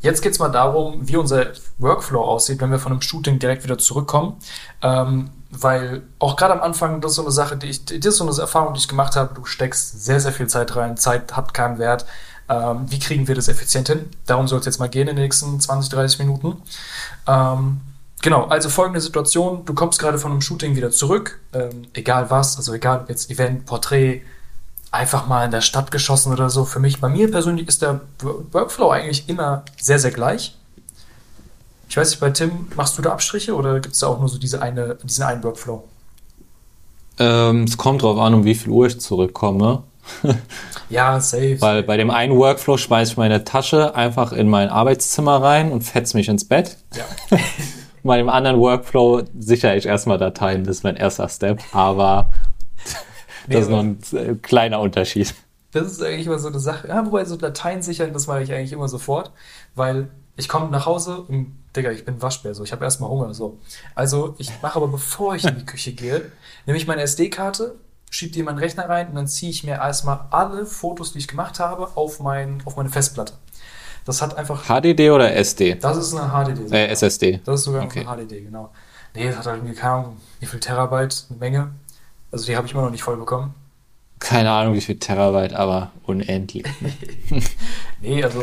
Jetzt geht es mal darum, wie unser Workflow aussieht, wenn wir von einem Shooting direkt wieder zurückkommen. Ähm, weil auch gerade am Anfang, das ist so eine Sache, die ich, das ist so eine Erfahrung, die ich gemacht habe. Du steckst sehr, sehr viel Zeit rein. Zeit hat keinen Wert. Ähm, wie kriegen wir das effizient hin? Darum soll es jetzt mal gehen in den nächsten 20, 30 Minuten. Ähm, genau, also folgende Situation. Du kommst gerade von einem Shooting wieder zurück. Ähm, egal was, also egal jetzt Event, Porträt, einfach mal in der Stadt geschossen oder so. Für mich, bei mir persönlich ist der Workflow eigentlich immer sehr, sehr gleich. Ich weiß nicht, bei Tim, machst du da Abstriche oder gibt es da auch nur so diese eine, diesen einen Workflow? Ähm, es kommt drauf an, um wie viel Uhr ich zurückkomme. ja, safe. Weil bei dem einen Workflow schmeiße ich meine Tasche einfach in mein Arbeitszimmer rein und fetze mich ins Bett. Ja. bei dem anderen Workflow sichere ich erstmal Dateien, das ist mein erster Step. Aber Nee, das ist noch ein äh, kleiner Unterschied. Das ist eigentlich immer so eine Sache. Ja, wobei so Dateien sichern, das mache ich eigentlich immer sofort, weil ich komme nach Hause und, Digga, ich bin Waschbär, so, ich habe erstmal Hunger, so. Also, ich mache aber, bevor ich in die Küche gehe, nehme ich meine SD-Karte, schiebe die in meinen Rechner rein und dann ziehe ich mir erstmal alle Fotos, die ich gemacht habe, auf, mein, auf meine Festplatte. Das hat einfach. HDD oder SD? Das ist eine HDD. Äh, SSD. Das ist sogar okay. eine HDD, genau. Nee, das hat halt irgendwie keine Ahnung, wie viel Terabyte, eine Menge. Also die habe ich immer noch nicht voll bekommen. Keine Ahnung, wie viel Terabyte, aber unendlich. nee, also,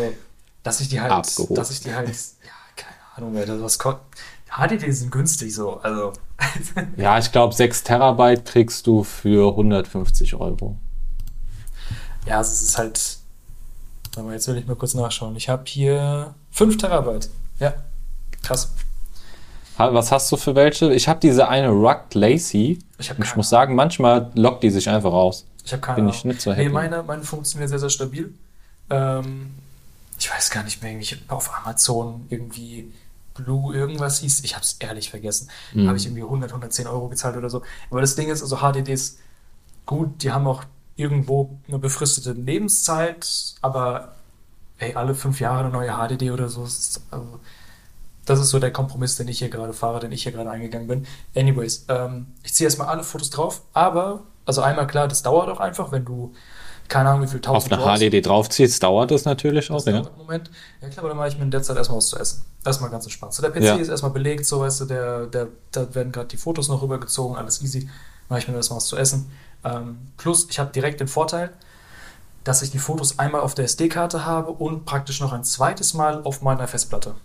dass ich die halt, Abgehoben. dass ich die halt, ja, keine Ahnung, wer das was kostet. HDD sind günstig so, also. ja, ich glaube, 6 Terabyte kriegst du für 150 Euro. Ja, also es ist halt, aber jetzt will ich mal kurz nachschauen. Ich habe hier 5 Terabyte. Ja, krass. Was hast du für welche? Ich habe diese eine Rugged Lacy. Ich, ich muss sagen, manchmal lockt die sich einfach raus. Ich habe keine Bin ich nicht so happy. Nee, meine, meine funktioniert sehr, sehr stabil. Ähm, ich weiß gar nicht mehr, irgendwie auf Amazon irgendwie Blue irgendwas hieß. Ich habe es ehrlich vergessen. Mhm. Habe ich irgendwie 100, 110 Euro gezahlt oder so. Aber das Ding ist, also HDDs, gut, die haben auch irgendwo eine befristete Lebenszeit, aber ey, alle fünf Jahre eine neue HDD oder so. Ist, also, das ist so der Kompromiss, den ich hier gerade fahre, den ich hier gerade eingegangen bin. Anyways, ähm, ich ziehe erstmal alle Fotos drauf, aber, also einmal klar, das dauert auch einfach, wenn du, keine Ahnung, wie viel tausend Auf eine HDD draufziehst, dauert das natürlich auch, das ja. Moment. Ja klar, aber dann mache ich mir in der Zeit erstmal was zu essen. Erstmal ganz entspannt. So, der PC ja. ist erstmal belegt, so weißt du, der, der, da werden gerade die Fotos noch rübergezogen, alles easy. Mache ich mir erstmal was zu essen. Ähm, plus, ich habe direkt den Vorteil, dass ich die Fotos einmal auf der SD-Karte habe und praktisch noch ein zweites Mal auf meiner Festplatte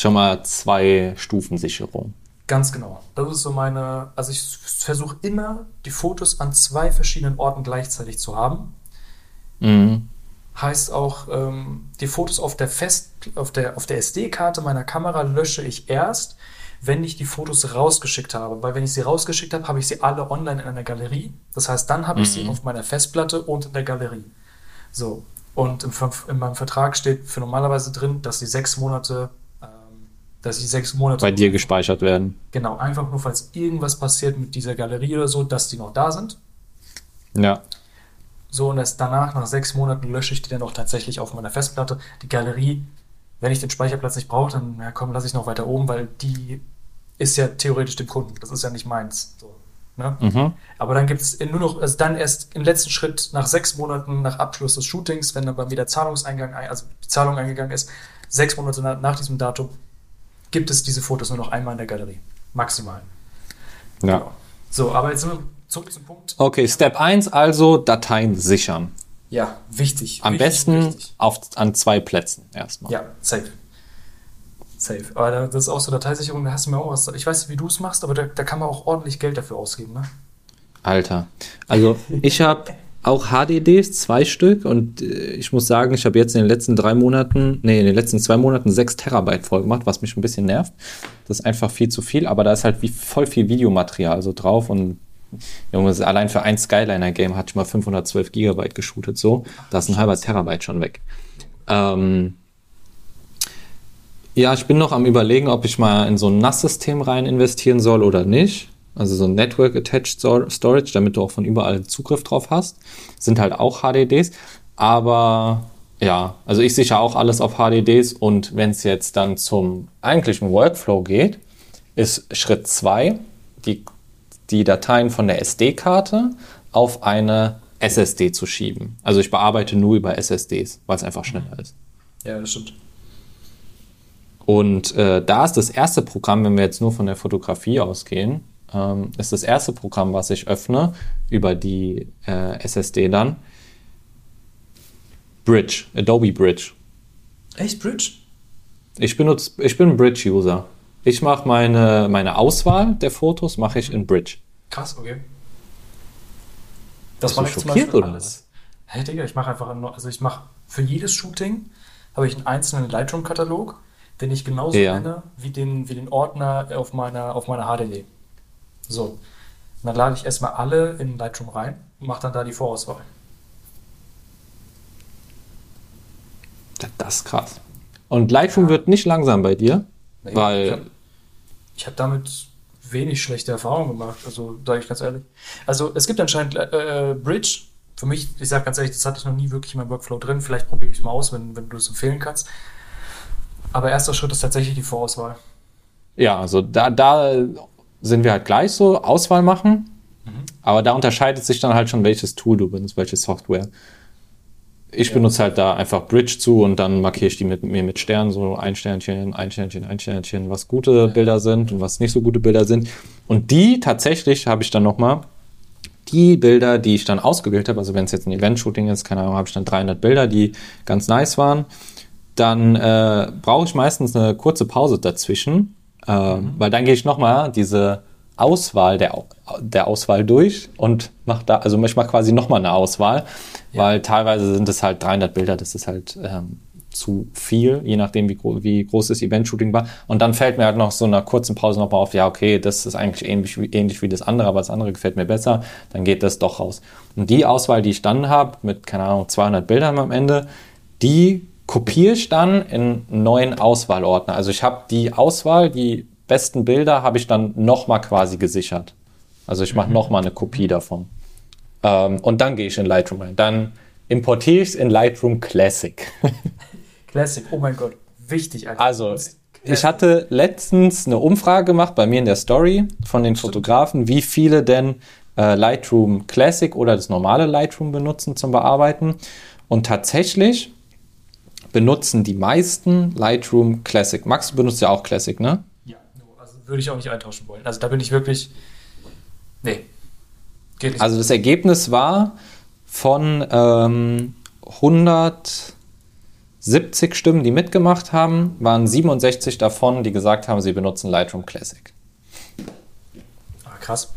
schon mal zwei Stufensicherung. Ganz genau. Das ist so meine, also ich versuche immer, die Fotos an zwei verschiedenen Orten gleichzeitig zu haben. Mhm. Heißt auch, ähm, die Fotos auf der Fest, auf der, auf der SD-Karte meiner Kamera lösche ich erst, wenn ich die Fotos rausgeschickt habe. Weil wenn ich sie rausgeschickt habe, habe ich sie alle online in einer Galerie. Das heißt, dann habe ich sie mhm. auf meiner Festplatte und in der Galerie. So. Und im, in meinem Vertrag steht für normalerweise drin, dass sie sechs Monate dass die sechs Monate bei dir gespeichert werden. Genau, einfach nur, falls irgendwas passiert mit dieser Galerie oder so, dass die noch da sind. Ja. So, und erst danach, nach sechs Monaten, lösche ich die dann auch tatsächlich auf meiner Festplatte. Die Galerie, wenn ich den Speicherplatz nicht brauche, dann, ja komm, lasse ich noch weiter oben, weil die ist ja theoretisch dem Kunden. Das ist ja nicht meins. So, ne? mhm. Aber dann gibt es nur noch, also dann erst im letzten Schritt, nach sechs Monaten nach Abschluss des Shootings, wenn dann wieder Zahlungseingang, also die Zahlung eingegangen ist, sechs Monate nach, nach diesem Datum, gibt es diese Fotos nur noch einmal in der Galerie. Maximal. Ja. Genau. So, aber jetzt sind wir zurück zum Punkt. Okay, Step 1 also Dateien sichern. Ja, wichtig. Am wichtig, besten wichtig. Auf, an zwei Plätzen erstmal. Ja, safe. Safe. Aber das ist auch so Dateisicherung, da hast du mir auch was. Ich weiß nicht, wie du es machst, aber da, da kann man auch ordentlich Geld dafür ausgeben, ne? Alter. Also ich habe auch HDDs, zwei Stück. Und äh, ich muss sagen, ich habe jetzt in den letzten drei Monaten, nee, in den letzten zwei Monaten sechs Terabyte voll gemacht, was mich ein bisschen nervt. Das ist einfach viel zu viel, aber da ist halt wie voll viel Videomaterial so drauf und Junge, allein für ein Skyliner-Game hatte ich mal 512 Gigabyte geshootet, so. Da ist ein halber Terabyte schon weg. Ähm, ja, ich bin noch am überlegen, ob ich mal in so ein NAS-System rein investieren soll oder nicht also so ein Network Attached Storage, damit du auch von überall Zugriff drauf hast. Sind halt auch HDDs, aber ja, also ich sichere auch alles auf HDDs und wenn es jetzt dann zum eigentlichen Workflow geht, ist Schritt zwei die, die Dateien von der SD-Karte auf eine SSD zu schieben. Also ich bearbeite nur über SSDs, weil es einfach schneller ist. Ja, das stimmt. Und äh, da ist das erste Programm, wenn wir jetzt nur von der Fotografie ausgehen, ähm, ist das erste Programm, was ich öffne über die äh, SSD dann. Bridge, Adobe Bridge. Echt, Bridge? Ich benutze, ich bin ein Bridge-User. Ich mache meine, meine Auswahl der Fotos mache ich in Bridge. Krass, okay. Das war schockiert oder was? Hä, hey, Digga, ich mache einfach, also ich mache für jedes Shooting habe ich einen einzelnen Lightroom-Katalog, den ich genauso Ja. nenne wie den, wie den Ordner auf meiner, auf meiner HDD. So. Dann lade ich erstmal alle in Lightroom rein und mache dann da die Vorauswahl. Das- Das ist krass. Und Lightroom wird nicht langsam bei dir, Nee, weil ich habe hab damit wenig schlechte Erfahrungen gemacht, also sage ich ganz ehrlich. Also es gibt anscheinend äh, Bridge. Für mich, ich sage ganz ehrlich, das hatte ich noch nie wirklich in meinem Workflow drin. Vielleicht probiere ich es mal aus, wenn, wenn du es empfehlen kannst. Aber erster Schritt ist tatsächlich die Vorauswahl. Ja, also da, da sind wir halt gleich so, Auswahl machen. Aber da unterscheidet sich dann halt schon, welches Tool du benutzt, welche Software. Ich benutze halt da einfach Bridge zu und dann markiere ich die mit mir mit Sternen, so ein Sternchen, ein Sternchen, ein Sternchen, was gute Bilder sind und was nicht so gute Bilder sind. Und die tatsächlich habe ich dann nochmal, die Bilder, die ich dann ausgewählt habe, also wenn es jetzt ein Event-Shooting ist, keine Ahnung, habe ich dann 300 Bilder, die ganz nice waren. Dann äh, brauche ich meistens eine kurze Pause dazwischen, äh, weil dann gehe ich nochmal diese Auswahl der, der Auswahl durch und mache da, also ich mache quasi nochmal eine Auswahl, weil teilweise sind es halt 300 Bilder, das ist halt ähm, zu viel, je nachdem, wie, wie groß das Event-Shooting war. Und dann fällt mir halt noch so einer kurzen Pause nochmal auf, ja, okay, das ist eigentlich ähnlich, ähnlich wie das andere, aber das andere gefällt mir besser, dann geht das doch raus. Und die Auswahl, die ich dann habe, mit, keine Ahnung, 200 Bildern am Ende, die kopiere ich dann in einen neuen Auswahlordner. Also ich habe die Auswahl, die besten Bilder, habe ich dann nochmal quasi gesichert. Also ich mache nochmal eine Kopie davon. Ähm, und dann gehe ich in Lightroom rein. Dann importiere ich es in Lightroom Classic. Classic, oh mein Gott, wichtig, Alter. Also, ich hatte letztens eine Umfrage gemacht bei mir in der Story von den Fotografen, wie viele denn äh, Lightroom Classic oder das normale Lightroom benutzen zum Bearbeiten. Und tatsächlich benutzen die meisten Lightroom Classic. Max, du benutzt ja auch Classic, ne? Ja, also würde ich auch nicht eintauschen wollen. Also da bin ich wirklich. Nee. Geht nicht. Also das Ergebnis war von ähm, 170 Stimmen, die mitgemacht haben, waren 67 davon, die gesagt haben, sie benutzen Lightroom Classic. Ah, krass.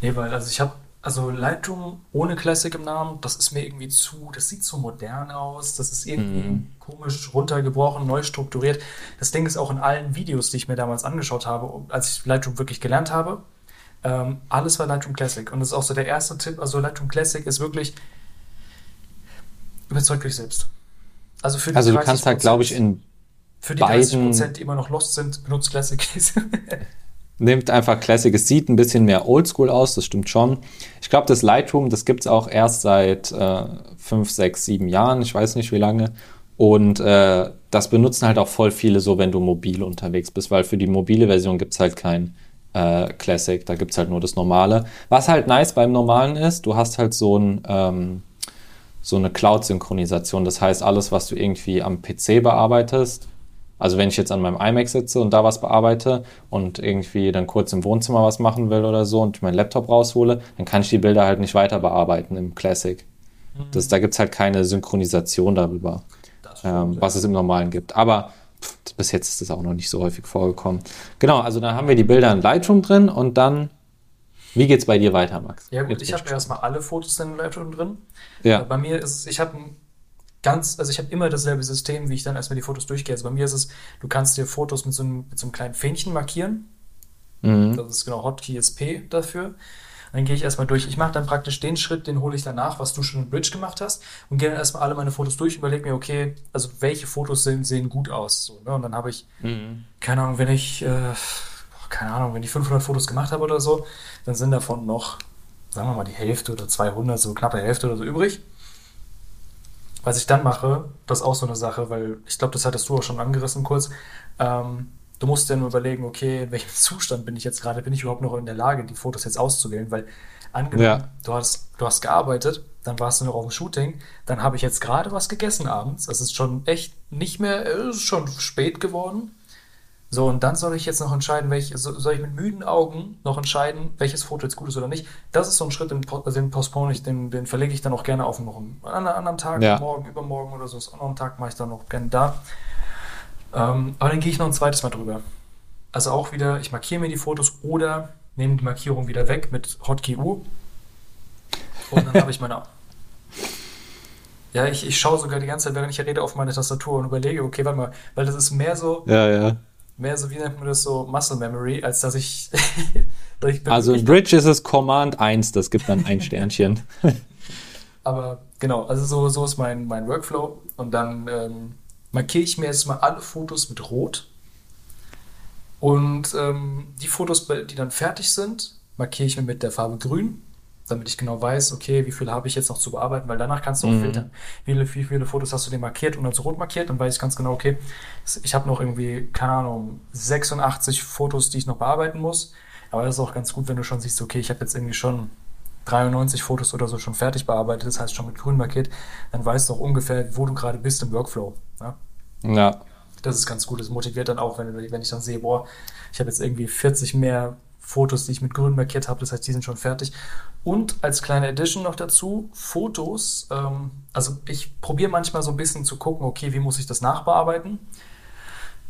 Nee, weil, also ich habe, also Lightroom ohne Classic im Namen, das ist mir irgendwie zu, das sieht zu modern aus, das ist irgendwie komisch runtergebrochen, neu strukturiert. Das Ding ist auch in allen Videos, die ich mir damals angeschaut habe, als ich Lightroom wirklich gelernt habe, ähm, alles war Lightroom Classic. Und das ist auch so der erste Tipp, also Lightroom Classic ist wirklich, überzeugt euch selbst. Also für die Also du 30%, kannst halt, glaube ich, in für die beiden- 30%, die immer noch lost sind, benutzt Classic. Nimmt einfach Classic. Es sieht ein bisschen mehr oldschool aus, das stimmt schon. Ich glaube, das Lightroom, das gibt es auch erst seit äh, fünf, sechs, sieben Jahren. Ich weiß nicht wie lange. Und äh, das benutzen halt auch voll viele so, wenn du mobil unterwegs bist, weil für die mobile Version gibt es halt kein äh, Classic, da gibt es halt nur das normale. Was halt nice beim normalen ist, du hast halt so ein ähm, so eine Cloud-Synchronisation. Das heißt, alles, was du irgendwie am PC bearbeitest, also wenn ich jetzt an meinem iMac sitze und da was bearbeite und irgendwie dann kurz im Wohnzimmer was machen will oder so und meinen Laptop raushole, dann kann ich die Bilder halt nicht weiter bearbeiten im Classic. Das, da gibt's halt keine Synchronisation darüber, ähm, was es im Normalen gibt. Aber pff, bis jetzt ist das auch noch nicht so häufig vorgekommen. Genau, also dann haben wir die Bilder in Lightroom drin und dann, wie geht's bei dir weiter, Max? Ja gut, Jetzt ich habe erstmal alle Fotos in Lightroom drin. Ja. Bei mir ist es, ich habe ein ganz, also ich habe immer dasselbe System, wie ich dann erstmal die Fotos durchgehe. Also bei mir ist es, du kannst dir Fotos mit so einem, mit so einem kleinen Fähnchen markieren. Mhm. Das ist genau Hotkey ist P dafür. Dann gehe ich erstmal durch. Ich mache dann praktisch den Schritt, den hole ich danach, was du schon in Bridge gemacht hast. Und gehe dann erstmal alle meine Fotos durch und überlege mir, okay, also welche Fotos sehen, sehen gut aus. So, ne? Und dann habe ich, Mhm. keine Ahnung, wenn ich, äh, keine Ahnung, wenn ich 500 Fotos gemacht habe oder so, dann sind davon noch, sagen wir mal, die Hälfte oder 200, so knappe Hälfte oder so übrig. Was ich dann mache, das ist auch so eine Sache, weil ich glaube, das hattest du auch schon angerissen kurz. Ähm, du musst dir nur überlegen, okay, in welchem Zustand bin ich jetzt gerade? Bin ich überhaupt noch in der Lage, die Fotos jetzt auszuwählen? Weil angenommen, Ja. du, hast, du hast gearbeitet dann warst du noch auf dem Shooting, dann habe ich jetzt gerade was gegessen abends. Es ist schon echt nicht mehr, es ist schon spät geworden. So, und dann soll ich jetzt noch entscheiden, welch, soll ich mit müden Augen noch entscheiden, welches Foto jetzt gut ist oder nicht. Das ist so ein Schritt, den, den postpone ich, den, den verlege ich dann auch gerne auf einen anderen Tag, ja. morgen, übermorgen oder so, ist auch noch ein Tag, mache ich dann noch gerne da. Ähm, aber dann gehe ich noch ein zweites Mal drüber. Also auch wieder, ich markiere mir die Fotos oder nehme die Markierung wieder weg mit Hotkey U. Und dann habe ich meine. Ja, ich, ich schaue sogar die ganze Zeit, während ich rede, auf meine Tastatur und überlege, okay, warte mal, weil das ist mehr so. Ja, ja mehr so, wie nennt man das so, Muscle Memory, als dass ich. ich also in Bridge ist es Command 1, das gibt dann ein Sternchen. Aber genau, also so, so ist mein, mein Workflow. Und dann ähm, markiere ich mir jetzt mal alle Fotos mit Rot. Und ähm, die Fotos, die dann fertig sind, markiere ich mir mit der Farbe Grün damit ich genau weiß, okay, wie viel habe ich jetzt noch zu bearbeiten, weil danach kannst du auch mhm. filtern. Wie viele, wie viele Fotos hast du dir markiert und als rot markiert, dann weiß ich ganz genau, okay, ich habe noch irgendwie, keine Ahnung, 86 Fotos, die ich noch bearbeiten muss. Aber das ist auch ganz gut, wenn du schon siehst, okay, ich habe jetzt irgendwie schon 93 Fotos oder so schon fertig bearbeitet, das heißt schon mit grün markiert, dann weißt du auch ungefähr, wo du gerade bist im Workflow. Ja. ja. Das ist ganz gut. Das motiviert dann auch, wenn, wenn ich dann sehe, boah, ich habe jetzt irgendwie 40 mehr Fotos, die ich mit grün markiert habe. Das heißt, die sind schon fertig. Und als kleine Edition noch dazu, Fotos. Ähm, also ich probiere manchmal so ein bisschen zu gucken, okay, wie muss ich das nachbearbeiten?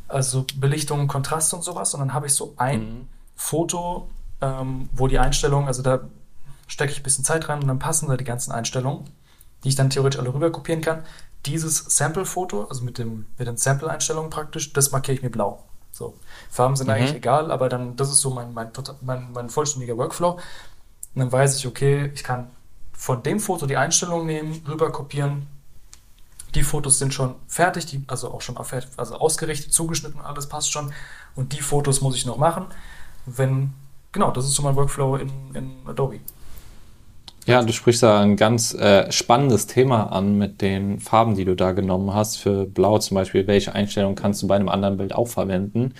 Also Belichtung, Kontrast und sowas. Und dann habe ich so ein mhm. Foto, ähm, wo die Einstellungen, also da stecke ich ein bisschen Zeit rein und dann passen da die ganzen Einstellungen, die ich dann theoretisch alle rüber kopieren kann. Dieses Sample-Foto, also mit, dem, mit den Sample-Einstellungen praktisch, das markiere ich mir blau. So. Farben sind mhm. eigentlich egal, aber dann, das ist so mein, mein, mein, mein vollständiger Workflow. Und dann weiß ich, okay, ich kann von dem Foto die Einstellung nehmen, rüber kopieren. Die Fotos sind schon fertig, die, also auch schon also ausgerichtet, zugeschnitten, alles passt schon. Und die Fotos muss ich noch machen. Wenn, genau, das ist so mein Workflow in, in Adobe. Ja, du sprichst da ein ganz äh, spannendes Thema an mit den Farben, die du da genommen hast. Für Blau zum Beispiel, welche Einstellung kannst du bei einem anderen Bild auch verwenden?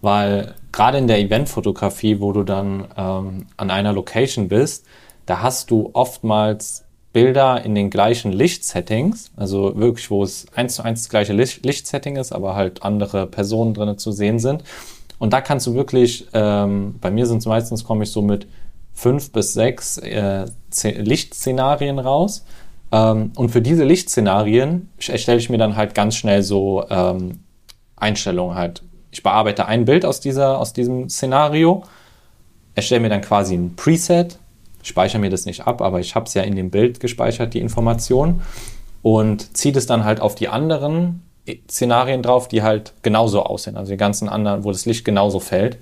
Weil gerade in der Eventfotografie, wo du dann ähm, an einer Location bist, da hast du oftmals Bilder in den gleichen Lichtsettings, also wirklich, wo es eins zu eins das gleiche Licht Lichtsetting ist, aber halt andere Personen drinnen zu sehen sind. Und da kannst du wirklich, ähm, bei mir sind es meistens, komme ich so mit fünf bis sechs äh, Lichtszenarien raus. Ähm, und für diese Lichtszenarien erstelle ich mir dann halt ganz schnell so ähm, Einstellungen halt. Ich bearbeite ein Bild aus, dieser, aus diesem Szenario, erstelle mir dann quasi ein Preset, speichere mir das nicht ab, aber ich habe es ja in dem Bild gespeichert, die Information, und ziehe das dann halt auf die anderen Szenarien drauf, die halt genauso aussehen, also die ganzen anderen, wo das Licht genauso fällt.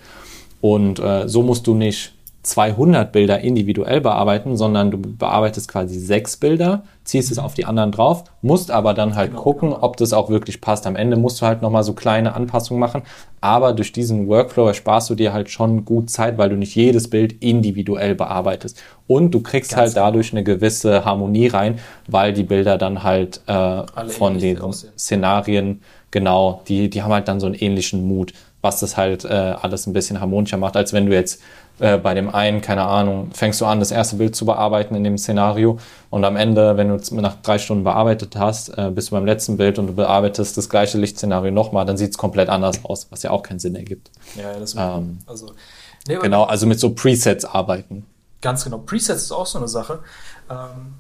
Und äh, so musst du nicht 200 Bilder individuell bearbeiten, sondern du bearbeitest quasi sechs Bilder, ziehst es auf die anderen drauf, musst aber dann halt genau, gucken, genau. ob das auch wirklich passt. Am Ende musst du halt nochmal so kleine Anpassungen machen, aber durch diesen Workflow ersparst du dir halt schon gut Zeit, weil du nicht jedes Bild individuell bearbeitest. Und du kriegst Ganz halt genau. dadurch eine gewisse Harmonie rein, weil die Bilder dann halt äh, von den Szenarien, genau, die, die haben halt dann so einen ähnlichen Mut, was das halt äh, alles ein bisschen harmonischer macht, als wenn du jetzt äh, bei dem einen, keine Ahnung, fängst du an, das erste Bild zu bearbeiten in dem Szenario und am Ende, wenn du es nach drei Stunden bearbeitet hast, äh, bist du beim letzten Bild und du bearbeitest das gleiche Lichtszenario nochmal, dann sieht es komplett anders aus, was ja auch keinen Sinn ergibt. Ja, das ähm, also, nee, Genau, also mit so Presets arbeiten. Ganz genau. Presets ist auch so eine Sache. Ähm,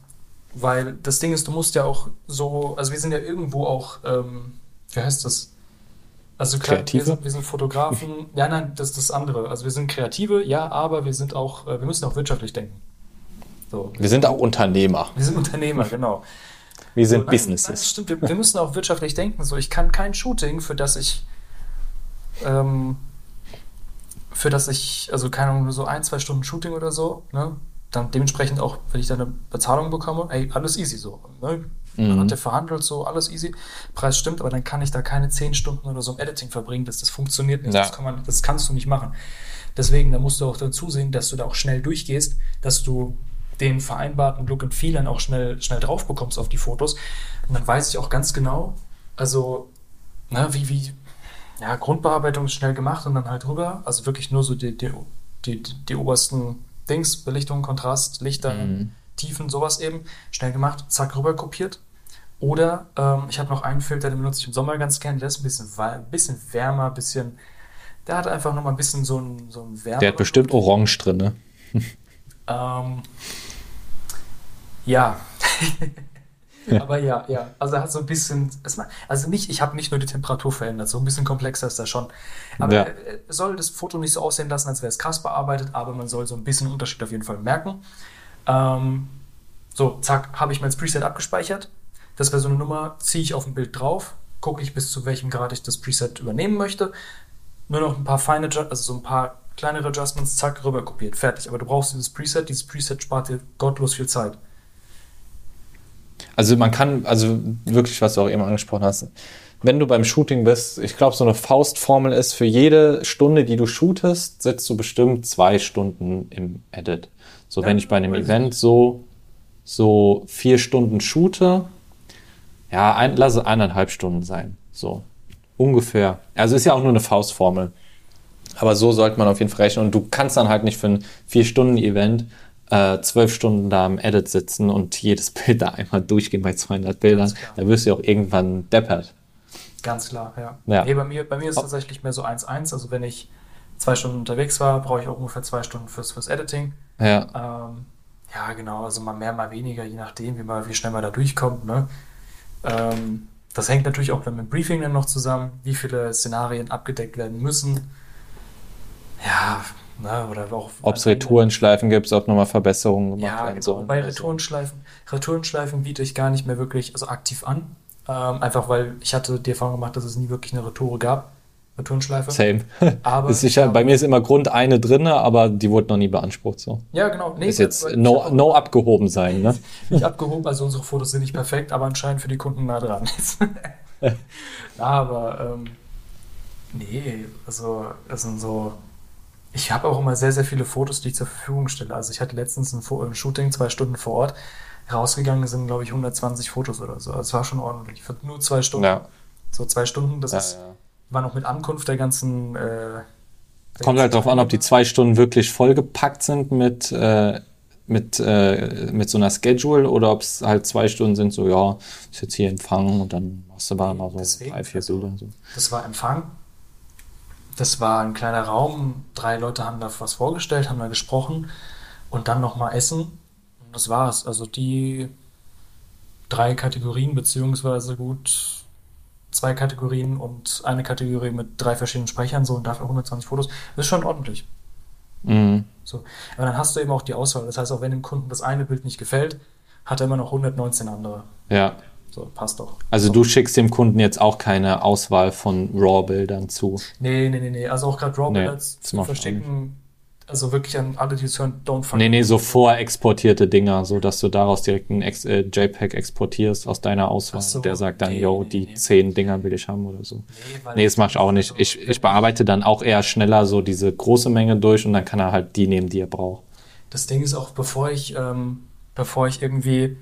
weil das Ding ist, du musst ja auch so, also wir sind ja irgendwo auch, ähm, wie heißt das? Also klar, wir sind, wir sind, Fotografen. Ja, nein, das ist das andere. Also wir sind Kreative, ja, aber wir sind auch, äh, wir müssen auch wirtschaftlich denken. So. Wir sind auch Unternehmer. Wir sind Unternehmer, genau. Wir sind so, nein, Businesses. Nein, stimmt, wir, wir, müssen auch wirtschaftlich denken. So, ich kann kein Shooting, für das ich, ähm, für das ich, also keine Ahnung, nur so ein, zwei Stunden Shooting oder so, ne? Dann dementsprechend auch, wenn ich da eine Bezahlung bekomme, ey, alles easy so. Ne? Mhm. Dann hat der verhandelt, so alles easy. Preis stimmt, aber dann kann ich da keine zehn Stunden oder so im Editing verbringen. Das, das funktioniert nicht. Ja. Das, kann man, das kannst du nicht machen. Deswegen, da musst du auch dann zusehen, dass du da auch schnell durchgehst, dass du den vereinbarten Look and Feel dann auch schnell, schnell drauf bekommst auf die Fotos. Und dann weiß ich auch ganz genau, also, na, ne, wie, wie, ja, Grundbearbeitung ist schnell gemacht und dann halt rüber. Also wirklich nur so die, die, die, die obersten Dings, Belichtung, Kontrast, Lichter, mhm Tiefen, sowas eben. Schnell gemacht, zack, rüber kopiert. Oder ähm, ich habe noch einen Filter, den benutze ich im Sommer ganz gern. Der ist ein bisschen, bisschen wärmer, ein bisschen. Der hat einfach nochmal ein bisschen so ein, so ein Wärme. Der hat bestimmt Orange drin, ne? ähm, ja. Aber ja, ja. Also er hat so ein bisschen, also nicht, ich habe nicht nur die Temperatur verändert, so ein bisschen komplexer ist das schon. Aber ja. er soll das Foto nicht so aussehen lassen, als wäre es krass bearbeitet, aber man soll so ein bisschen Unterschied auf jeden Fall merken. Ähm, so, zack, habe ich mein Preset abgespeichert. Das wäre so eine Nummer, ziehe ich auf ein Bild drauf, gucke ich, bis zu welchem Grad ich das Preset übernehmen möchte. Nur noch ein paar feine, also so ein paar kleinere Adjustments, zack, rüber kopiert, fertig. Aber du brauchst dieses Preset, dieses Preset spart dir gottlos viel Zeit. Also man kann, also wirklich, was du auch eben angesprochen hast, wenn du beim Shooting bist, ich glaube, so eine Faustformel ist, für jede Stunde, die du shootest, sitzt du bestimmt zwei Stunden im Edit. So, ja, wenn ich bei einem Event so, so vier Stunden shoote, ja, ein, lasse eineinhalb Stunden sein. So, ungefähr. Also ist ja auch nur eine Faustformel. Aber so sollte man auf jeden Fall rechnen. Und du kannst dann halt nicht für ein vier Stunden Event äh, zwölf Stunden da im Edit sitzen und jedes Bild da einmal durchgehen bei 200 Bildern, da wirst du ja auch irgendwann deppert. Ganz klar, ja. ja. Nee, bei, mir, bei mir ist es tatsächlich mehr so 1-1. Also wenn ich zwei Stunden unterwegs war, brauche ich auch ungefähr zwei Stunden fürs, fürs Editing. Ja. Ähm, ja, genau. Also mal mehr, mal weniger, je nachdem, wie, man, wie schnell man da durchkommt. Ne? Ähm, das hängt natürlich auch mit dem Briefing dann noch zusammen, wie viele Szenarien abgedeckt werden müssen. Ja, Ne? Oder auch ob es Retourenschleifen gibt, ob nochmal Verbesserungen gemacht ja, werden genau. sollen. Bei Retourenschleifen, Retourenschleifen biete ich gar nicht mehr wirklich also aktiv an. Ähm, einfach weil ich hatte die Erfahrung gemacht, dass es nie wirklich eine Retoure gab. Retourenschleife. Same. Aber ist sicher, bei mir ist immer Grund eine drin, aber die wurde noch nie beansprucht. So. Ja, genau. Nee, ist jetzt no, no abgehoben sein. Ne? nicht abgehoben, also unsere Fotos sind nicht perfekt, aber anscheinend für die Kunden nah dran. aber ähm, nee, also es sind so ich habe auch immer sehr, sehr viele Fotos, die ich zur Verfügung stelle. Also ich hatte letztens ein, ein Shooting, zwei Stunden vor Ort. Rausgegangen sind, glaube ich, 120 Fotos oder so. Also es war schon ordentlich. Für nur zwei Stunden. Ja. So zwei Stunden, das ja, ist, ja. War noch mit Ankunft der ganzen. Äh, der Kommt halt darauf an, ob die zwei Stunden wirklich vollgepackt sind mit, äh, mit, äh, mit so einer Schedule oder ob es halt zwei Stunden sind, so ja, ist jetzt hier Empfang und dann machst du mal, mal so Deswegen, drei, vier Bilder. So. Das war Empfang das war ein kleiner Raum, drei Leute haben da was vorgestellt, haben da gesprochen und dann nochmal Essen. Und das war's. Also die drei Kategorien, beziehungsweise gut zwei Kategorien und eine Kategorie mit drei verschiedenen Sprechern, so und dafür 120 Fotos, das ist schon ordentlich. Mhm. So. Aber dann hast du eben auch die Auswahl. Das heißt, auch wenn dem Kunden das eine Bild nicht gefällt, hat er immer noch 119 andere. Ja. So, passt doch. Also so. du schickst dem Kunden jetzt auch keine Auswahl von RAW-Bildern zu? Nee, nee, nee, nee. Also auch gerade RAW-Bilder nee, zu verschicken, also wirklich an alle, die es hören, don't fuck. Nee, nee, so vorexportierte Dinger, so dass du daraus direkt ein Ex äh, JPEG exportierst aus deiner Auswahl. So, der sagt dann, nee, yo, die nee, zehn Dinger will ich haben oder so. Nee, nee das mach ich auch nicht. Ich, ich bearbeite dann auch eher schneller so diese große Menge durch und dann kann er halt die nehmen, die er braucht. Das Ding ist auch, bevor ich, ähm, bevor ich irgendwie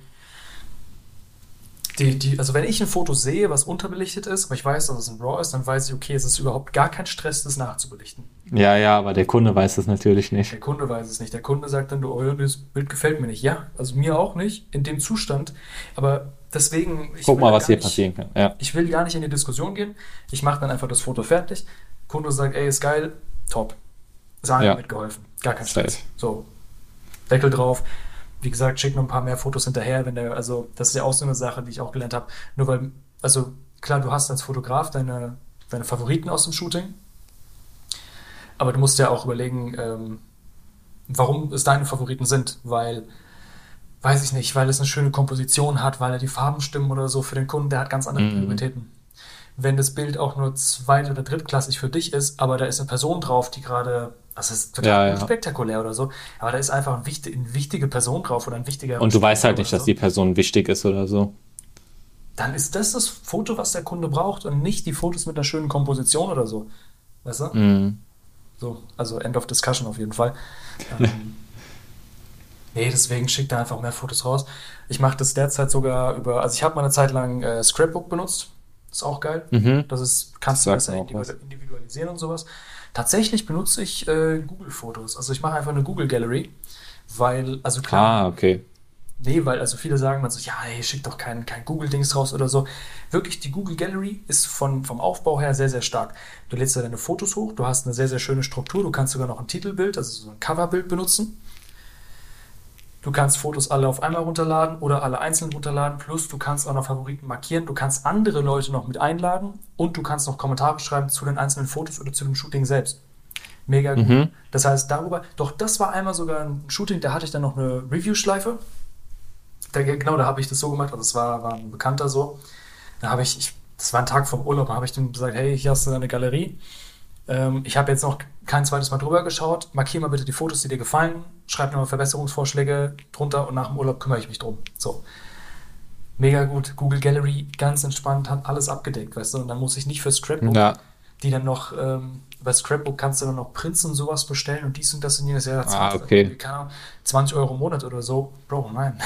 die, die, also wenn ich ein Foto sehe, was unterbelichtet ist, aber ich weiß, dass es ein RAW ist, dann weiß ich, okay, es ist überhaupt gar kein Stress, das nachzubelichten. Ja, ja, aber der Kunde weiß es natürlich nicht. Der Kunde weiß es nicht. Der Kunde sagt dann, du, oh, das Bild gefällt mir nicht. Ja, also mir auch nicht, in dem Zustand. Aber deswegen. Guck mal, was hier nicht, passieren kann. Ja. Ich will gar nicht in die Diskussion gehen. Ich mache dann einfach das Foto fertig. Kunde sagt, ey, ist geil, top. Sagen ja. mitgeholfen. Gar kein Stress. So, Deckel drauf wie gesagt, schick noch ein paar mehr Fotos hinterher, wenn der, also das ist ja auch so eine Sache, die ich auch gelernt habe. Nur weil, also klar, du hast als Fotograf deine, deine Favoriten aus dem Shooting, aber du musst ja auch überlegen, ähm, warum es deine Favoriten sind, weil, weiß ich nicht, weil es eine schöne Komposition hat, weil er die Farben stimmen oder so für den Kunden, der hat ganz andere mhm. Prioritäten. Wenn das Bild auch nur zweit- oder drittklassig für dich ist, aber da ist eine Person drauf, die gerade das ist total ja, ja. spektakulär oder so. Aber da ist einfach ein wichtig, eine wichtige Person drauf oder ein wichtiger. Und du weißt halt nicht, so. dass die Person wichtig ist oder so. Dann ist das das Foto, was der Kunde braucht und nicht die Fotos mit einer schönen Komposition oder so. Weißt du? Mhm. So, also End of Discussion auf jeden Fall. ähm, nee, deswegen schickt er einfach mehr Fotos raus. Ich mache das derzeit sogar über, also ich habe mal eine Zeit lang äh, Scrapbook benutzt. Ist auch geil. Mhm. Das ist, kannst das du besser individualisieren und sowas. Tatsächlich benutze ich äh, Google Fotos. Also ich mache einfach eine Google Gallery, weil, also klar. Ah, okay. Nee, weil also viele sagen man so, ja, hey, schick doch kein, kein Google-Dings raus oder so. Wirklich, die Google Gallery ist von, vom Aufbau her sehr, sehr stark. Du lädst da deine Fotos hoch, du hast eine sehr, sehr schöne Struktur, du kannst sogar noch ein Titelbild, also so ein Coverbild benutzen. Du kannst Fotos alle auf einmal runterladen oder alle einzeln runterladen, plus du kannst auch noch Favoriten markieren, du kannst andere Leute noch mit einladen und du kannst noch Kommentare schreiben zu den einzelnen Fotos oder zu dem Shooting selbst. Mega gut. Mhm. Das heißt, darüber, doch das war einmal sogar ein Shooting, da hatte ich dann noch eine Review-Schleife. Genau, da habe ich das so gemacht, also das war, war ein Bekannter so. Da habe ich, ich, das war ein Tag vom Urlaub, da habe ich dem gesagt, hey, hier hast du deine Galerie. Ähm, ich habe jetzt noch kein zweites Mal drüber geschaut. Markier mal bitte die Fotos, die dir gefallen. Schreib mir mal Verbesserungsvorschläge drunter und nach dem Urlaub kümmere ich mich drum. So. Mega gut. Google Gallery, ganz entspannt, hat alles abgedeckt, weißt du? Und dann muss ich nicht für Scrapbook, ja. die dann noch, ähm, bei Scrapbook kannst du dann noch Prints und sowas bestellen und dies und das in jedes Jahr. Ah, okay. Keine 20 Euro im Monat oder so. Bro, nein.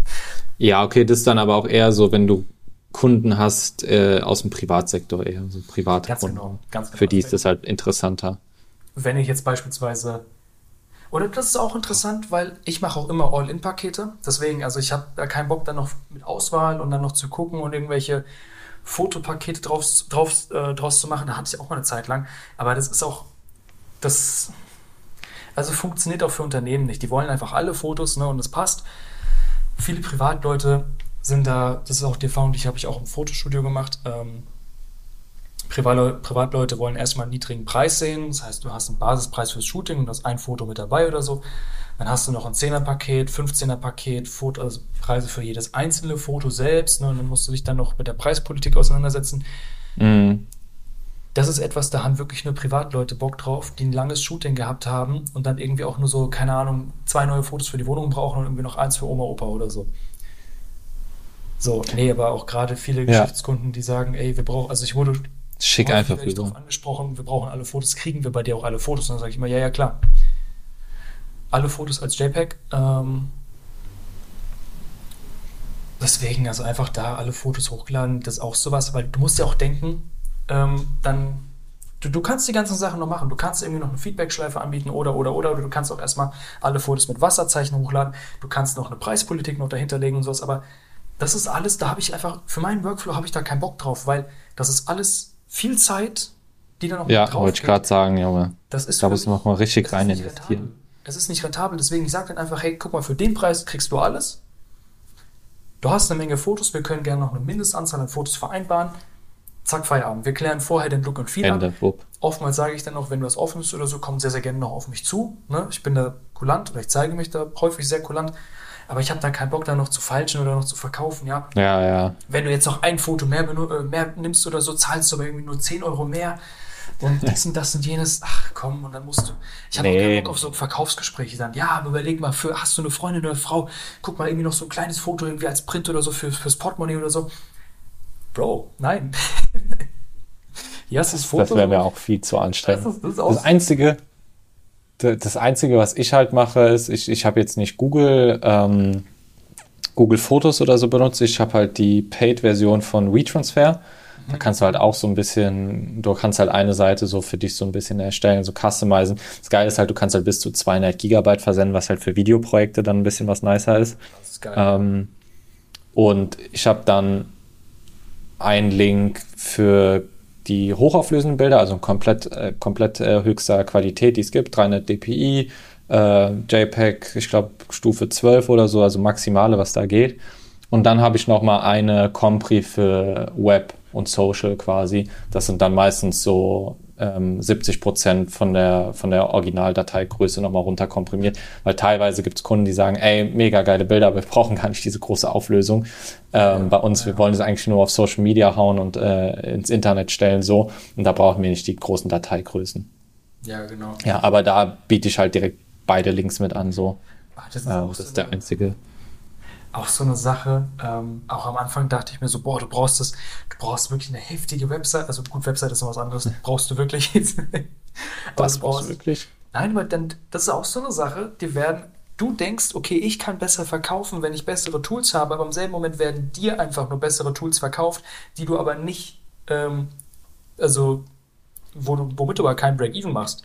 ja, okay, das ist dann aber auch eher so, wenn du Kunden hast äh, aus dem Privatsektor eher, so private ganz Kunden. Genau, ganz genau. Für die ist das halt interessanter. Wenn ich jetzt beispielsweise oder das ist auch interessant, weil ich mache auch immer All-In-Pakete. Deswegen, also ich habe da keinen Bock dann noch mit Auswahl und dann noch zu gucken und irgendwelche Fotopakete drauf, drauf, äh, draus zu machen. Da hatte ich auch mal eine Zeit lang. Aber das ist auch, das, also funktioniert auch für Unternehmen nicht. Die wollen einfach alle Fotos ne, und es passt. Viele Privatleute sind da, das ist auch die Erfahrung, die habe ich auch im Fotostudio gemacht. Ähm, Privatleute, Privatleute wollen erstmal einen niedrigen Preis sehen. Das heißt, du hast einen Basispreis fürs Shooting und hast ein Foto mit dabei oder so. Dann hast du noch ein 10er-Paket, 15er-Paket, also Preise für jedes einzelne Foto selbst. Ne? Und dann musst du dich dann noch mit der Preispolitik auseinandersetzen. Mhm. Das ist etwas, da haben wirklich nur Privatleute Bock drauf, die ein langes Shooting gehabt haben und dann irgendwie auch nur so, keine Ahnung, zwei neue Fotos für die Wohnung brauchen und irgendwie noch eins für Oma, Opa oder so. So, nee, aber auch gerade viele. Geschäftskunden, die sagen, ey, wir brauchen, also ich wurde Schick einfach darauf angesprochen, wir brauchen alle Fotos, kriegen wir bei dir auch alle Fotos? Und dann sage ich immer, ja, ja, klar. Alle Fotos als JPEG. Ähm, deswegen, also einfach da alle Fotos hochladen, das ist auch sowas, weil du musst ja auch denken, ähm, dann Du, du, kannst die ganzen Sachen noch machen. Du kannst irgendwie noch eine Feedback-Schleife anbieten oder, oder, oder. Oder du kannst auch erstmal alle Fotos mit Wasserzeichen hochladen. Du kannst noch eine Preispolitik noch dahinterlegen und sowas. Aber das ist alles, da habe ich einfach, für meinen Workflow habe ich da keinen Bock drauf, weil das ist alles viel Zeit, die dann noch Ja, wollte ich gerade sagen, Junge. Das ist da muss man mal richtig rein investieren. Das ist nicht rentabel, deswegen ich sage dann einfach, hey, guck mal, für den Preis kriegst du alles. Du hast eine Menge Fotos, wir können gerne noch eine Mindestanzahl an Fotos vereinbaren. Zack, Feierabend. Wir klären vorher den Look und Feel Ende, ab. Oftmals sage ich dann auch, wenn du was offen bist oder so, komm sehr, sehr gerne noch auf mich zu. Ne? Ich bin da kulant oder ich zeige mich da häufig sehr kulant aber ich habe da keinen Bock, da noch zu falschen oder noch zu verkaufen, ja. Ja, ja. Wenn du jetzt noch ein Foto mehr, äh, mehr nimmst oder so, zahlst du aber irgendwie nur 10 Euro mehr und das und das und jenes, ach komm, und dann musst du. Ich habe nee. auch keinen Bock auf so Verkaufsgespräche dann. Ja, aber überleg mal, für, hast du eine Freundin oder eine Frau, guck mal irgendwie noch so ein kleines Foto irgendwie als Print oder so für, fürs Portemonnaie oder so. Bro, nein. ja, das, das Foto. Das wäre mir auch viel zu anstrengend. Das, ist, das, ist das Einzige, das Einzige, was ich halt mache, ist, ich, ich habe jetzt nicht Google, ähm, Google Fotos oder so benutzt. Ich habe halt die Paid-Version von WeTransfer. Da kannst du halt auch so ein bisschen, du kannst halt eine Seite so für dich so ein bisschen erstellen, so customizen. Das Geile ist halt, du kannst halt bis zu 200 Gigabyte versenden, was halt für Videoprojekte dann ein bisschen was nicer ist. Das ist geil. Ähm, und ich habe dann einen Link für die hochauflösenden Bilder, also komplett, äh, komplett äh, höchster Qualität, die es gibt, 300 dpi, äh, JPEG, ich glaube Stufe 12 oder so, also maximale, was da geht. Und dann habe ich noch mal eine Compri für Web und Social quasi. Das sind dann meistens so ähm, 70 Prozent von der, von der Originaldateigröße nochmal runterkomprimiert, weil teilweise gibt es Kunden, die sagen, ey, mega geile Bilder, aber wir brauchen gar nicht diese große Auflösung. Ähm, bei uns, wir wollen das eigentlich nur auf Social Media hauen und äh, ins Internet stellen, so, und da brauchen wir nicht die großen Dateigrößen. Ja, genau. Ja, aber da biete ich halt direkt beide Links mit an, so. Ach, das ist, ähm, das ist der einzige auch so eine Sache. Ähm, auch am Anfang dachte ich mir so, boah, du brauchst das, du brauchst wirklich eine heftige Website. Also gut, Website ist noch was anderes. Brauchst du wirklich? Was brauchst du wirklich? Nein, weil dann, das ist auch so eine Sache, die werden, du denkst, okay, ich kann besser verkaufen, wenn ich bessere Tools habe, aber im selben Moment werden dir einfach nur bessere Tools verkauft, die du aber nicht, ähm, also, wo du, womit du aber keinen Break-Even machst.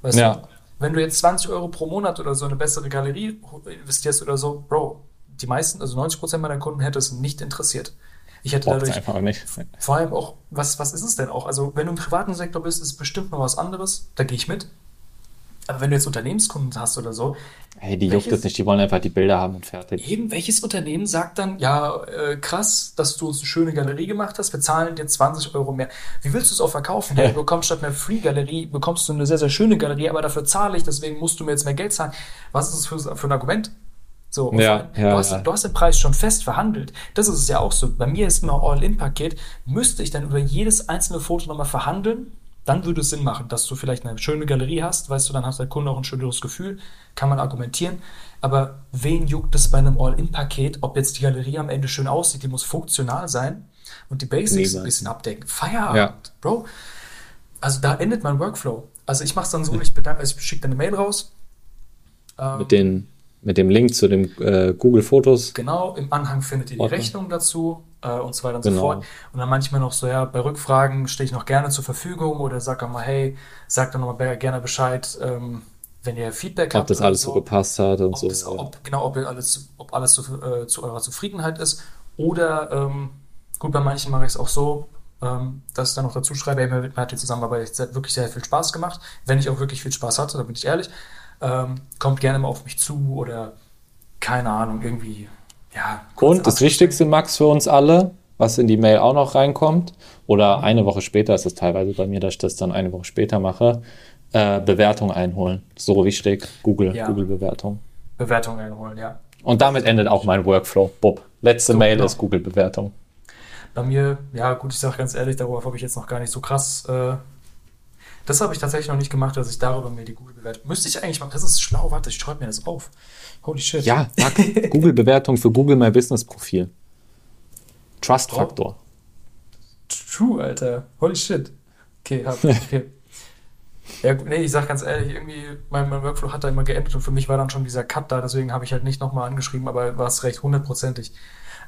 Weißt ja. du? Wenn du jetzt 20 Euro pro Monat oder so eine bessere Galerie investierst oder so, Bro, die meisten, also 90 Prozent meiner Kunden hätte es nicht interessiert. Ich hätte Braucht's dadurch einfach nicht. vor allem auch, was, was ist es denn auch? Also, wenn du im privaten Sektor bist, ist es bestimmt noch was anderes. Da gehe ich mit. Aber wenn du jetzt Unternehmenskunden hast oder so, Hey, die juckt Welches- es nicht, die wollen einfach die Bilder haben und fertig. eben welches Unternehmen sagt dann, ja, äh, krass, dass du uns eine schöne Galerie gemacht hast, wir zahlen dir 20 Euro mehr. Wie willst du es auch verkaufen? Ja. Du bekommst statt einer Free-Galerie, bekommst du eine sehr, sehr schöne Galerie, aber dafür zahle ich, deswegen musst du mir jetzt mehr Geld zahlen. Was ist das für, für ein Argument? So, Ja, ja, du, hast, ja. du hast den Preis schon fest verhandelt. Das ist es ja auch so. Bei mir ist immer All-In-Paket. Müsste ich dann über jedes einzelne Foto nochmal verhandeln, dann würde es Sinn machen, dass du vielleicht eine schöne Galerie hast, weißt du, dann hast der Kunde auch ein schöneres Gefühl, kann man argumentieren. Aber wen juckt es bei einem All-In-Paket, ob jetzt die Galerie am Ende schön aussieht, die muss funktional sein und die Basics Niemals. ein bisschen abdecken. Feierabend, Ja. Bro. Also da endet mein Workflow. Also ich mache es dann so, ich, bedanke, ich schicke dann eine Mail raus. Ähm, Mit, den, mit dem Link zu dem äh, Google Fotos. Genau, im Anhang findet ihr die Ordner. Rechnung dazu äh, und so weiter und so Genau. fort. Und dann manchmal noch so, ja, bei Rückfragen stehe ich noch gerne zur Verfügung oder sag auch mal, hey, sag doch noch mal gerne Bescheid, ähm, wenn ihr Feedback Ob habt. das oder alles so gepasst hat und ob so. das, ob, genau, ob alles, ob alles zu, äh, zu eurer Zufriedenheit ist. Oder, ähm, gut, bei manchen mache ich es auch so, ähm, dass ich dann noch dazu schreibe, hey, mir, hat die Zusammenarbeit wirklich sehr viel Spaß gemacht. Wenn ich auch wirklich viel Spaß hatte, da bin ich ehrlich, ähm, kommt gerne mal auf mich zu oder keine Ahnung, irgendwie, ja. Und das. Wichtigste, Max, für uns alle, was in die Mail auch noch reinkommt, oder eine Woche später ist es teilweise bei mir, dass ich das dann eine Woche später mache, äh, Bewertung einholen. So wichtig, Google, Ja. Google-Bewertung. Bewertung einholen, ja. Und damit endet auch mein Workflow. Bub. Letzte So, Mail genau. ist Google-Bewertung. Bei mir, ja gut, ich sage ganz ehrlich, darauf habe ich jetzt noch gar nicht so krass. Äh, das habe ich tatsächlich noch nicht gemacht, dass ich darüber mir die Google-Bewertung. Müsste ich eigentlich machen. Das ist schlau, warte, ich schreibe mir das auf. Holy shit. Ja, Google-Bewertung für Google My Business-Profil. Trust-Faktor. True, Alter. Holy shit. Okay, hab, okay. Ja, nee, ich sag ganz ehrlich, irgendwie, mein, mein Workflow hat da immer geendet und für mich war dann schon dieser Cut da, deswegen habe ich halt nicht nochmal angeschrieben, aber war es recht hundertprozentig.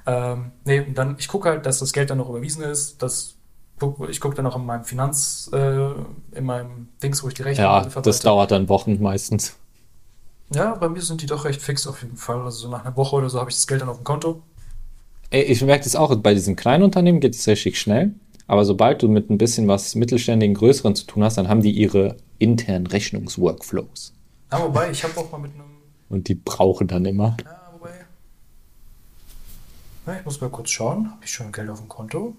Ähm, nee, und dann, ich gucke halt, dass das Geld dann noch überwiesen ist, dass, guck- ich gucke dann noch in meinem Finanz, äh, in meinem Dings, wo ich die Rechnung Ja, verwalte. das dauert dann Wochen meistens. Ja, bei mir sind die doch recht fix auf jeden Fall. Also so nach einer Woche oder so habe ich das Geld dann auf dem Konto. Ey, ich merke das auch, bei diesen kleinen Unternehmen geht es richtig schnell. Aber sobald du mit ein bisschen was mittelständigen, größeren zu tun hast, dann haben die ihre internen Rechnungsworkflows. Ja, wobei, ich habe auch mal mit einem Und die brauchen dann immer. Ja, wobei. Na, ich muss mal kurz schauen. Habe ich schon Geld auf dem Konto?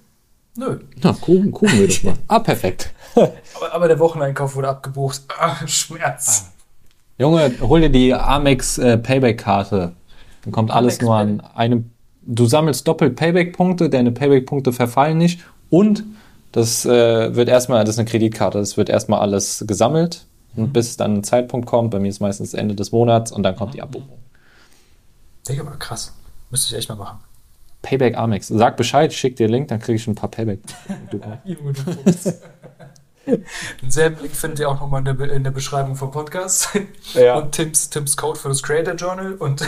Nö. Na, gucken, gucken wir doch mal. Ah, perfekt. Aber, aber der Wocheneinkauf wurde abgebucht. Ah, Schmerz. Junge, hol dir die Amex äh, Payback-Karte. Dann kommt alles Amex nur an einem. Du sammelst doppelt Payback-Punkte, deine Payback-Punkte verfallen nicht. Und das äh, wird erstmal, das ist eine Kreditkarte, das wird erstmal alles gesammelt. Und bis dann ein Zeitpunkt kommt, bei mir ist meistens Ende des Monats und dann kommt die Abbuchung. Denke mal, krass. Müsste ich echt mal machen. Payback Amex. Sag Bescheid, schick dir Link, dann kriege ich ein paar Payback. Junge, du Fuchs. Denselben Link findet ihr auch nochmal in der, Be- in der Beschreibung vom Podcast. Ja. Und Tims, Tims Code für das Creator Journal und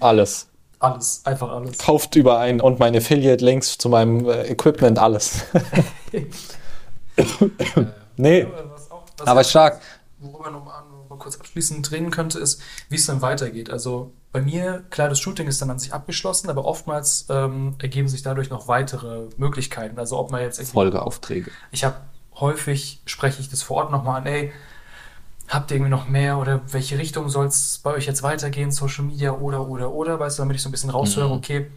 Alles. alles. Einfach alles. Kauft überein und meine Affiliate-Links zu meinem äh, Equipment, alles. nee, Was auch, was aber stark. worüber noch mal, noch mal kurz abschließend reden könnte, ist, wie es dann weitergeht. Also bei mir, klar, das Shooting ist dann an sich abgeschlossen, aber oftmals ähm, ergeben sich dadurch noch weitere Möglichkeiten. Also ob man jetzt Folgeaufträge. ich habe häufig spreche ich das vor Ort nochmal an, ey, habt ihr irgendwie noch mehr oder welche Richtung soll es bei euch jetzt weitergehen, Social Media oder oder oder, weißt du, damit ich so ein bisschen raushöre, Mhm. okay,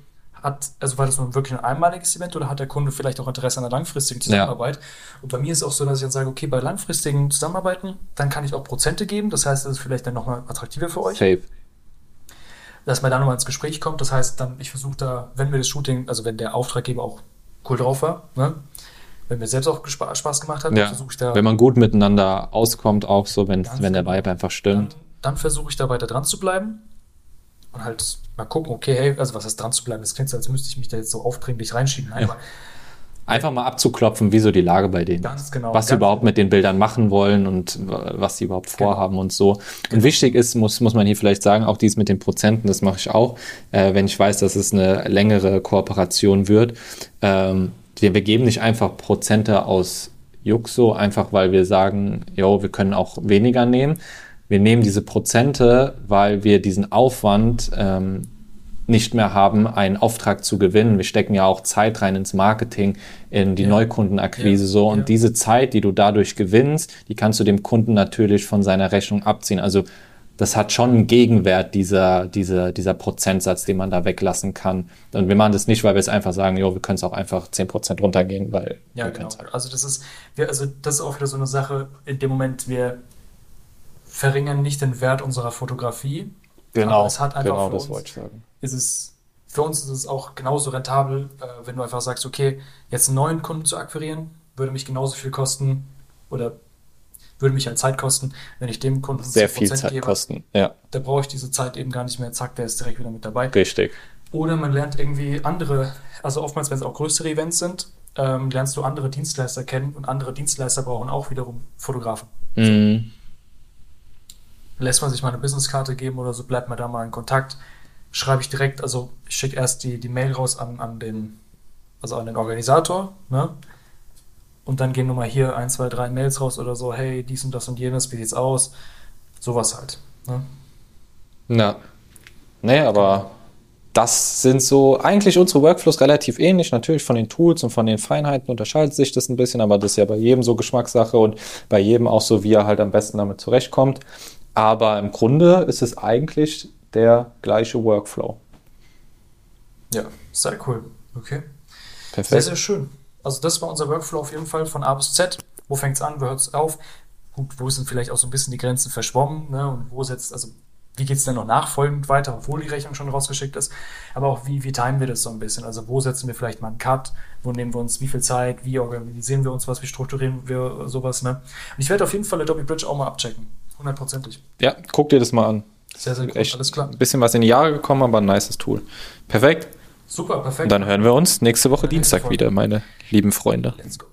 hat, also war das nun wirklich ein einmaliges Event oder hat der Kunde vielleicht auch Interesse an einer langfristigen Zusammenarbeit? Und bei mir ist es auch so, dass ich dann sage, okay, bei langfristigen Zusammenarbeiten, dann kann ich auch Prozente geben, das heißt, das ist vielleicht dann nochmal attraktiver für euch Safe. dass man da nochmal ins Gespräch kommt. Das heißt, dann, ich versuche da, wenn wir das Shooting, also wenn der Auftraggeber auch cool drauf war, ne? wenn mir selbst auch Spaß gemacht hat, Ja. versuche ich da, Wenn man gut miteinander auskommt, auch so, wenn, wenn der genau. Vibe einfach dann, stimmt. dann versuche ich da weiter dran zu bleiben und halt mal gucken, okay, hey, also was heißt dran zu bleiben? Das klingt so, als müsste ich mich da jetzt so aufdringlich reinschieben. Nein, Ja. Einfach mal abzuklopfen, wie so die Lage bei denen Ganz ist. genau. Was sie Ganz überhaupt mit den Bildern machen wollen und was sie überhaupt Genau. vorhaben und so. Und wichtig ist, muss, muss man hier vielleicht sagen, auch dies mit den Prozenten, das mache ich auch, äh, wenn ich weiß, dass es eine längere Kooperation wird. Ähm, wir, wir geben nicht einfach Prozente aus Juxo, einfach weil wir sagen, jo, wir können auch weniger nehmen. Wir nehmen diese Prozente, weil wir diesen Aufwand ähm, nicht mehr haben, einen Auftrag zu gewinnen. Wir stecken ja auch Zeit rein ins Marketing, in die ja. Neukundenakquise ja. so. Und ja. diese Zeit, die du dadurch gewinnst, die kannst du dem Kunden natürlich von seiner Rechnung abziehen. Also das hat schon einen Gegenwert, dieser, dieser, dieser Prozentsatz, den man da weglassen kann. Und wir machen das nicht, weil wir es einfach sagen, jo, wir können es auch einfach 10% runtergehen, weil. Ja, genau. Halt. Also das ist, wir, also das ist auch wieder so eine Sache, in dem Moment, wir verringern nicht den Wert unserer Fotografie. Genau. es hat einfach genau, das wollte ich sagen. Ist es, für uns ist es auch genauso rentabel, äh, wenn du einfach sagst, okay, jetzt einen neuen Kunden zu akquirieren, würde mich genauso viel kosten oder würde mich halt Zeit kosten, wenn ich dem Kunden sehr viel Zeit gebe, kosten. Ja. Da brauche ich diese Zeit eben gar nicht mehr. Zack, der ist direkt wieder mit dabei. Richtig. Oder man lernt irgendwie andere, also oftmals, wenn es auch größere Events sind, ähm, lernst du andere Dienstleister kennen und andere Dienstleister brauchen auch wiederum Fotografen. Mhm lässt man sich mal eine Businesskarte geben oder so, bleibt man da mal in Kontakt. Schreibe ich direkt, also ich schicke erst die, die Mail raus an, an den, also an den Organisator, ne? Und dann gehen nochmal hier ein, zwei, drei Mails raus oder so, hey, dies und das und jenes, wie sieht's aus? Sowas halt. Ne? Ja. Nee, aber das sind so eigentlich unsere Workflows relativ ähnlich. Natürlich von den Tools und von den Feinheiten unterscheidet sich das ein bisschen, aber das ist ja bei jedem so Geschmackssache und bei jedem auch so, wie er halt am besten damit zurechtkommt. Aber im Grunde ist es eigentlich der gleiche Workflow. Ja, sehr cool. Okay. Perfekt. Sehr, sehr schön. Also das war unser Workflow auf jeden Fall von A bis Z. Wo fängt es an, wo hört es auf? Gut, wo sind vielleicht auch so ein bisschen die Grenzen verschwommen? Ne? Und wo setzt, also wie geht es denn noch nachfolgend weiter, obwohl die Rechnung schon rausgeschickt ist? Aber auch wie, wie timen wir das so ein bisschen? Also wo setzen wir vielleicht mal einen Cut? Wo nehmen wir uns wie viel Zeit? Wie organisieren wir uns was? Wie strukturieren wir sowas? Ne? Und ich werde auf jeden Fall Adobe Bridge auch mal abchecken. Hundertprozentig. Ja, guck dir das mal an. Sehr, sehr gut. Echt Alles klar. Ein bisschen was in die Jahre gekommen, aber ein nices Tool. Perfekt. Super, perfekt. Und dann hören wir uns nächste Woche Dienstag wieder, meine lieben Freunde. Let's go.